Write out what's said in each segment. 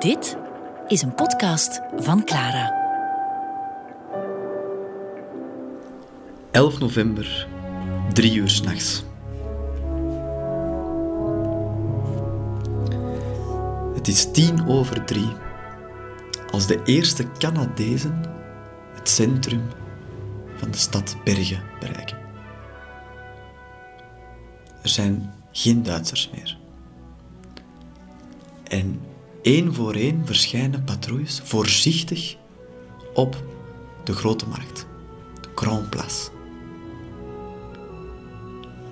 Dit is een podcast van Clara. 11 november, 3 uur s'nachts. Het is tien over drie als de eerste Canadezen het centrum van de stad Bergen bereiken. Er zijn geen Duitsers meer. En één voor één verschijnen patrouilles voorzichtig op de grote markt, de Grand Place.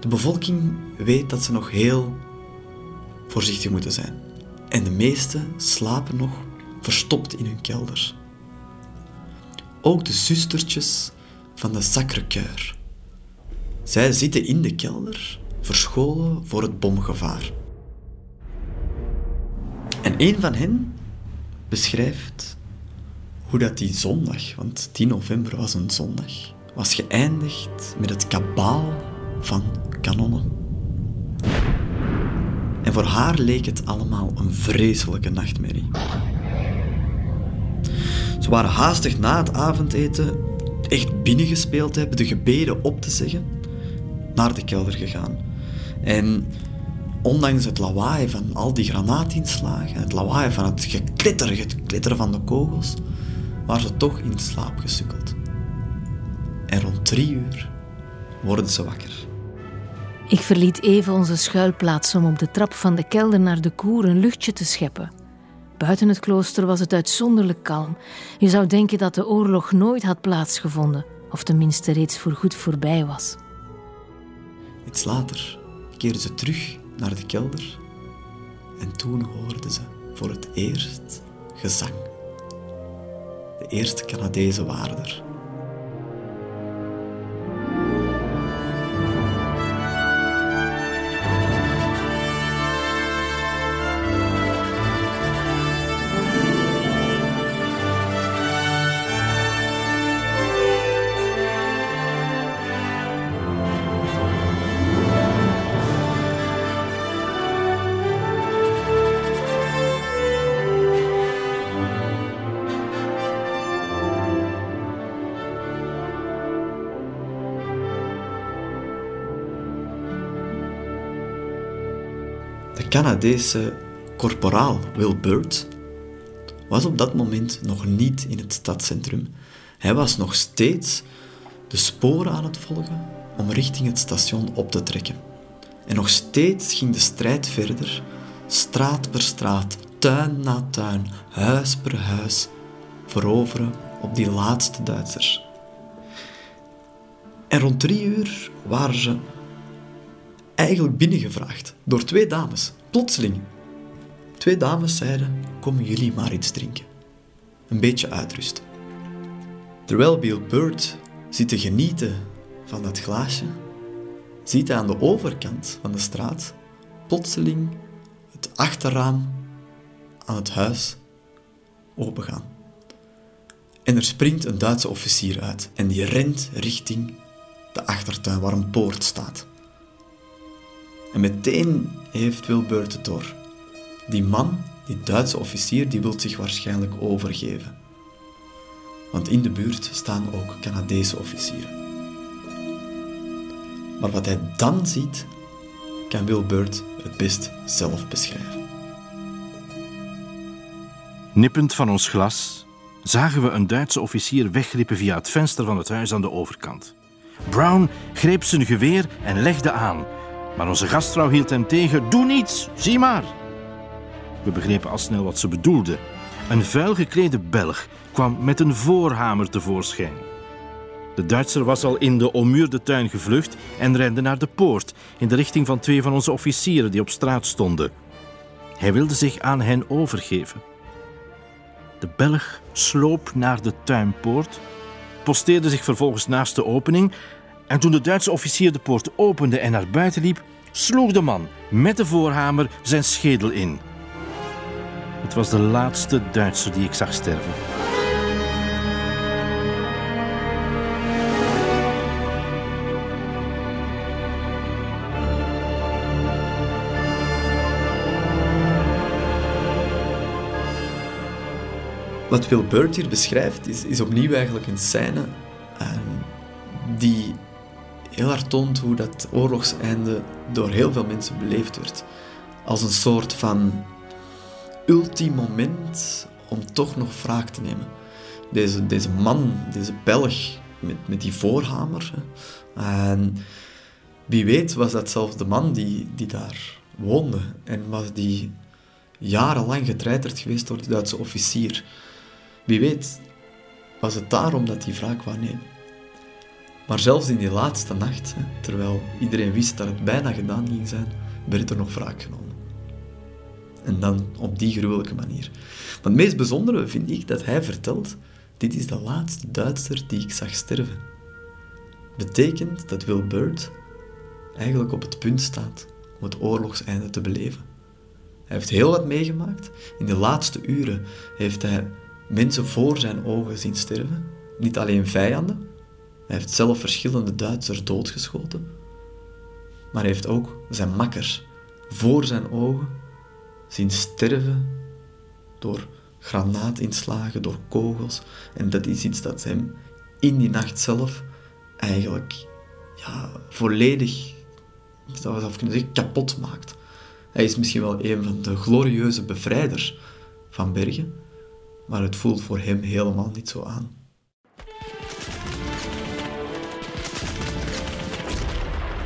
De bevolking weet dat ze nog heel voorzichtig moeten zijn. En de meesten slapen nog verstopt in hun kelders. Ook de zustertjes van de Sacre-Cœur. Zij zitten in de kelder, verscholen voor het bomgevaar. En een van hen beschrijft hoe dat die zondag, want 10 november was een zondag, was geëindigd met het kabaal van kanonnen. En voor haar leek het allemaal een vreselijke nachtmerrie. Ze waren haastig na het avondeten echt binnengespeeld hebben, de gebeden op te zeggen, naar de kelder gegaan. En ondanks het lawaai van al die granaatinslagen, het lawaai van het geklitter, het klitteren van de kogels, waren ze toch in slaap gesukkeld. En rond drie uur worden ze wakker. Ik verliet even onze schuilplaats om op de trap van de kelder naar de koer een luchtje te scheppen. Buiten het klooster was het uitzonderlijk kalm. Je zou denken dat de oorlog nooit had plaatsgevonden, of tenminste reeds voorgoed voorbij was. Iets later keerden ze terug naar de kelder en toen hoorden ze voor het eerst gezang. De eerste Canadezen waren er. Canadese korporaal Will Burt was op dat moment nog niet in het stadscentrum. Hij was nog steeds de sporen aan het volgen om richting het station op te trekken. En nog steeds ging de strijd verder, straat per straat, tuin na tuin, huis per huis, veroveren op die laatste Duitsers. En rond drie uur waren ze eigenlijk binnengevraagd door twee dames, plotseling. Twee dames zeiden: Komen jullie maar iets drinken. Een beetje uitrusten. Terwijl Bill Bird zit te genieten van dat glaasje, ziet hij aan de overkant van de straat plotseling het achterraam aan het huis opengaan. En er springt een Duitse officier uit en die rent richting de achtertuin waar een poort staat. En meteen heeft Wilbert het door. Die man, die Duitse officier, die wil zich waarschijnlijk overgeven. Want in de buurt staan ook Canadese officieren. Maar wat hij dan ziet, kan Wilbert het best zelf beschrijven. Nippend van ons glas zagen we een Duitse officier wegglippen via het venster van het huis aan de overkant. Brown greep zijn geweer en legde aan, maar onze gastvrouw hield hem tegen. Doe niets, zie maar. We begrepen al snel wat ze bedoelde. Een vuil geklede Belg kwam met een voorhamer tevoorschijn. De Duitser was al in de ommuurde tuin gevlucht en rende naar de poort in de richting van twee van onze officieren die op straat stonden. Hij wilde zich aan hen overgeven. De Belg sloop naar de tuinpoort, posteerde zich vervolgens naast de opening en toen de Duitse officier de poort opende en naar buiten liep, sloeg de man met de voorhamer zijn schedel in. Het was de laatste Duitser die ik zag sterven. Wat Will hier beschrijft, is, is opnieuw eigenlijk een scène uh, die heel hard toont hoe dat oorlogseinde door heel veel mensen beleefd werd. Als een soort van ultiem moment om toch nog wraak te nemen. Deze, deze man, deze Belg met, met die voorhamer. En wie weet was dat zelfs de man die, die daar woonde. En was die jarenlang getreiterd geweest door de Duitse officier. Wie weet was het daarom dat hij wraak wou nemen. Maar zelfs in die laatste nacht, terwijl iedereen wist dat het bijna gedaan ging zijn, werd er nog wraak genomen. En dan op die gruwelijke manier. Maar het meest bijzondere vind ik dat hij vertelt: dit is de laatste Duitser die ik zag sterven. Betekent dat Will eigenlijk op het punt staat om het oorlogseinde te beleven. Hij heeft heel wat meegemaakt. In de laatste uren heeft hij mensen voor zijn ogen zien sterven. Niet alleen vijanden. Hij heeft zelf verschillende Duitsers doodgeschoten. Maar hij heeft ook zijn makkers voor zijn ogen zien sterven door granaatinslagen, door kogels. En dat is iets dat hem in die nacht zelf eigenlijk ja, volledig, kunnen zeggen, kapot maakt. Hij is misschien wel een van de glorieuze bevrijders van Bergen, maar het voelt voor hem helemaal niet zo aan.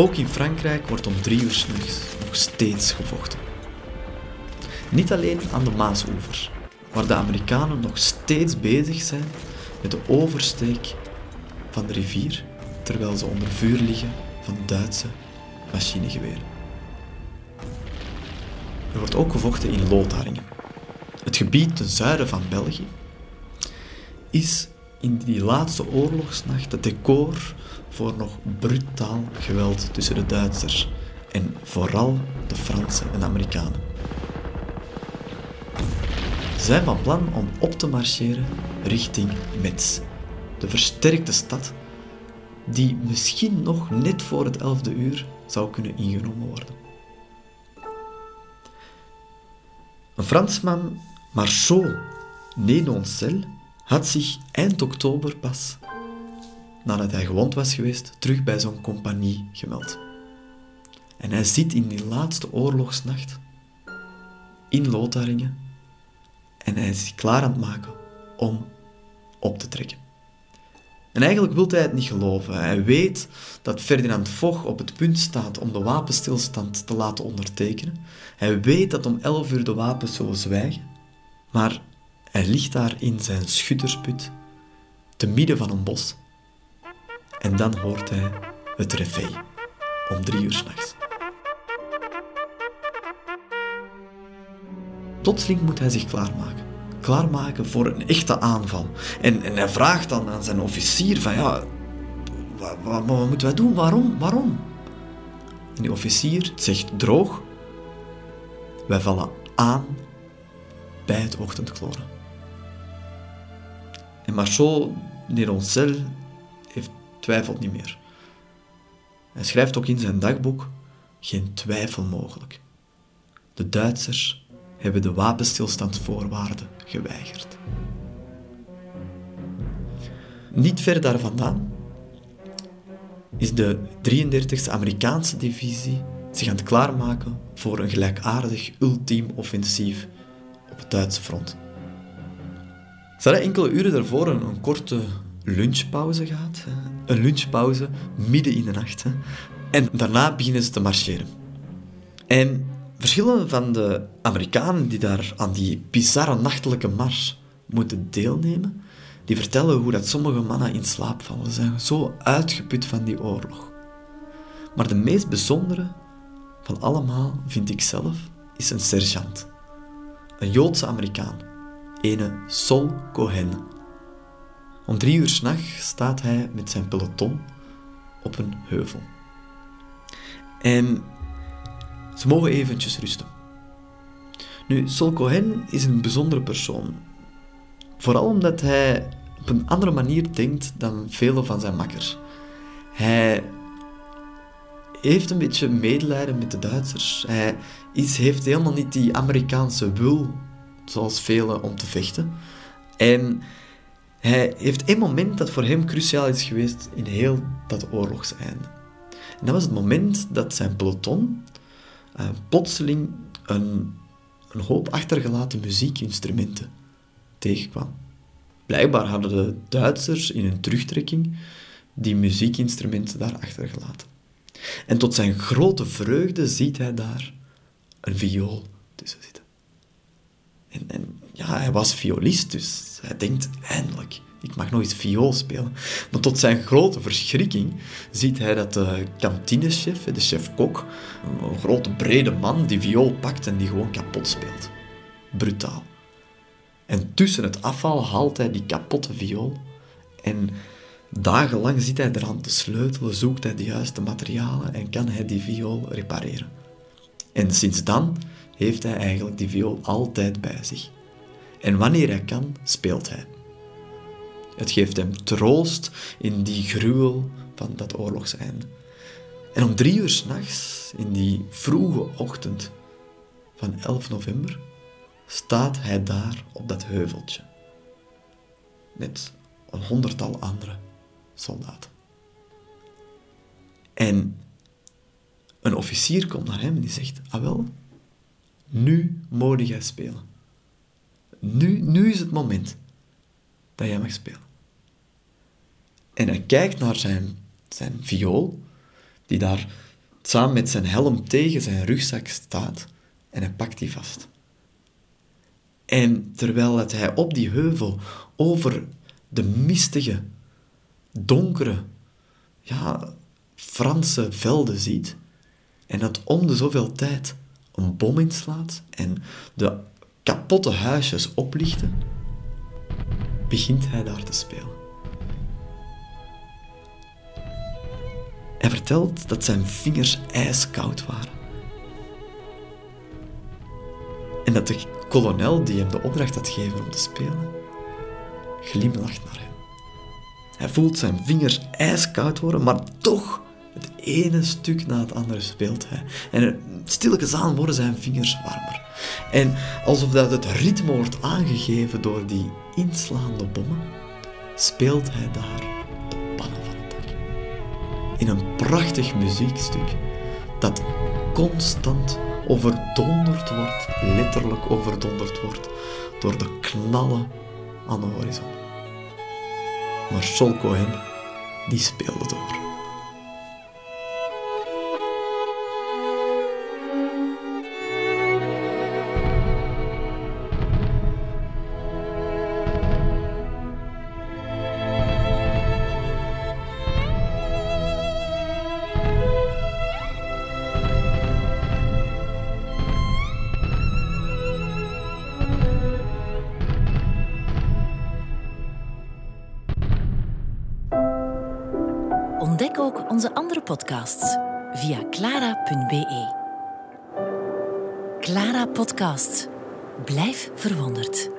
Ook in Frankrijk wordt om drie uur s'nachts nog steeds gevochten. Niet alleen aan de Maasoevers, waar de Amerikanen nog steeds bezig zijn met de oversteek van de rivier, terwijl ze onder vuur liggen van Duitse machinegeweren. Er wordt ook gevochten in Lotharingen. Het gebied ten zuiden van België is in die laatste oorlogsnacht het decor voor nog brutaal geweld tussen de Duitsers en vooral de Fransen en Amerikanen. Ze zijn van plan om op te marcheren richting Metz, de versterkte stad die misschien nog net voor het elfde uur zou kunnen ingenomen worden. Een Fransman, Marceau Nenoncel, had zich eind oktober pas, nadat hij gewond was geweest, terug bij zo'n compagnie gemeld. En hij zit in die laatste oorlogsnacht in Lotharingen en hij is klaar aan het maken om op te trekken. En eigenlijk wil hij het niet geloven. Hij weet dat Ferdinand Foch op het punt staat om de wapenstilstand te laten ondertekenen. Hij weet dat om 11 uur de wapens zullen zwijgen. Maar hij ligt daar in zijn schuttersput, te midden van een bos. En dan hoort hij het réveil om drie uur s'nachts. Plotseling moet hij zich klaarmaken. Klaarmaken voor een echte aanval. En, en hij vraagt dan aan zijn officier van ja, wat, wat, wat moeten wij doen? Waarom? Waarom? En die officier zegt droog, wij vallen aan bij het ochtendkloren. En Marceau Neroncel heeft twijfelt niet meer. Hij schrijft ook in zijn dagboek geen twijfel mogelijk. De Duitsers hebben de wapenstilstandsvoorwaarden geweigerd. Niet ver daar vandaan is de 33e Amerikaanse divisie zich aan het klaarmaken voor een gelijkaardig ultiem offensief op het Duitse front. Ze hadden enkele uren daarvoor een, korte lunchpauze gehad. Een lunchpauze midden in de nacht. En daarna beginnen ze te marcheren. En verschillende van de Amerikanen die daar aan die bizarre nachtelijke mars moeten deelnemen, die vertellen hoe dat sommige mannen in slaap vallen. Ze zijn zo uitgeput van die oorlog. Maar de meest bijzondere van allemaal, vind ik zelf, is een sergeant. Een Joodse Amerikaan. Ene Sol Cohen. Om drie uur s'nachts staat hij met zijn peloton op een heuvel. En ze mogen eventjes rusten. Nu, Sol Cohen is een bijzondere persoon. Vooral omdat hij op een andere manier denkt dan vele van zijn makkers. Hij heeft een beetje medelijden met de Duitsers. Hij heeft helemaal niet die Amerikaanse wil, zoals velen, om te vechten. En hij heeft één moment dat voor hem cruciaal is geweest in heel dat oorlogseinde. En dat was het moment dat zijn peloton uh, plotseling een, een hoop achtergelaten muziekinstrumenten tegenkwam. Blijkbaar hadden de Duitsers in hun terugtrekking die muziekinstrumenten daar achtergelaten. En tot zijn grote vreugde ziet hij daar een viool tussen zitten. En, ja, hij was violist, dus hij denkt, eindelijk, ik mag nog eens viool spelen. Maar tot zijn grote verschrikking ziet hij dat de kantinechef, de chef-kok, een grote brede man, die viool pakt en die gewoon kapot speelt. Brutaal. En tussen het afval haalt hij die kapotte viool en dagenlang zit hij eraan te sleutelen, zoekt hij de juiste materialen en kan hij die viool repareren. En sinds dan heeft hij eigenlijk die viool altijd bij zich. En wanneer hij kan, speelt hij. Het geeft hem troost in die gruwel van dat oorlogseinde. En om drie uur s'nachts, in die vroege ochtend van 11 november, staat hij daar op dat heuveltje. Met een honderdtal andere soldaten. En een officier komt naar hem en die zegt, ah wel, nu moet jij spelen. Nu, nu is het moment dat jij mag spelen. En hij kijkt naar zijn, zijn viool, die daar samen met zijn helm tegen zijn rugzak staat, en hij pakt die vast. En terwijl hij op die heuvel over de mistige, donkere, ja, Franse velden ziet, en dat om de zoveel tijd een bom inslaat en de kapotte huisjes oplichten, begint hij daar te spelen. Hij vertelt dat zijn vingers ijskoud waren. En dat de kolonel die hem de opdracht had gegeven om te spelen, glimlacht naar hem. Hij voelt zijn vingers ijskoud worden, maar toch het ene stuk na het andere speelt hij. En stilletjes aan worden zijn vingers warmer. En alsof dat het ritme wordt aangegeven door die inslaande bommen, speelt hij daar de pannen van het dak. In een prachtig muziekstuk dat constant overdonderd wordt, letterlijk overdonderd wordt, door de knallen aan de horizon. Maar Sol Cohen, die speelde door. Onze andere podcasts via clara.be. Clara Podcast. Blijf verwonderd.